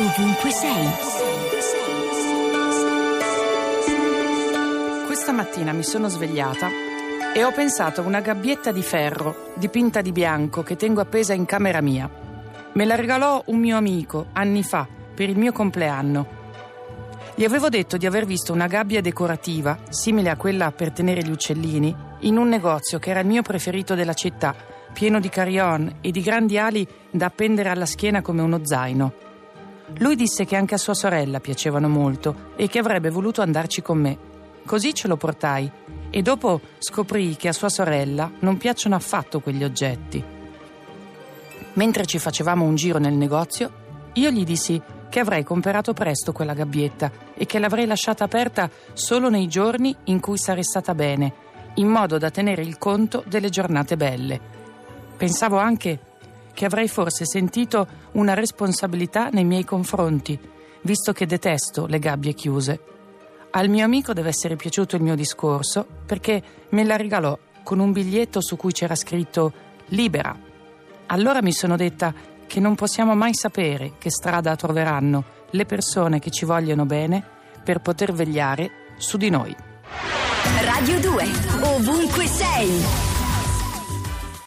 ovunque sei. Questa mattina mi sono svegliata e ho pensato a una gabbietta di ferro dipinta di bianco che tengo appesa in camera mia. Me la regalò un mio amico anni fa per il mio compleanno. Gli avevo detto di aver visto una gabbia decorativa, simile a quella per tenere gli uccellini, in un negozio che era il mio preferito della città, pieno di carillon e di grandi ali da appendere alla schiena come uno zaino. Lui disse che anche a sua sorella piacevano molto e che avrebbe voluto andarci con me. Così ce lo portai e dopo scoprì che a sua sorella non piacciono affatto quegli oggetti. Mentre ci facevamo un giro nel negozio, io gli dissi che avrei comperato presto quella gabbietta e che l'avrei lasciata aperta solo nei giorni in cui sarei stata bene, in modo da tenere il conto delle giornate belle. Pensavo anche che avrei forse sentito una responsabilità nei miei confronti, visto che detesto le gabbie chiuse. Al mio amico deve essere piaciuto il mio discorso perché me la regalò con un biglietto su cui c'era scritto Libera. Allora mi sono detta che non possiamo mai sapere che strada troveranno le persone che ci vogliono bene per poter vegliare su di noi. Radio 2, ovunque sei.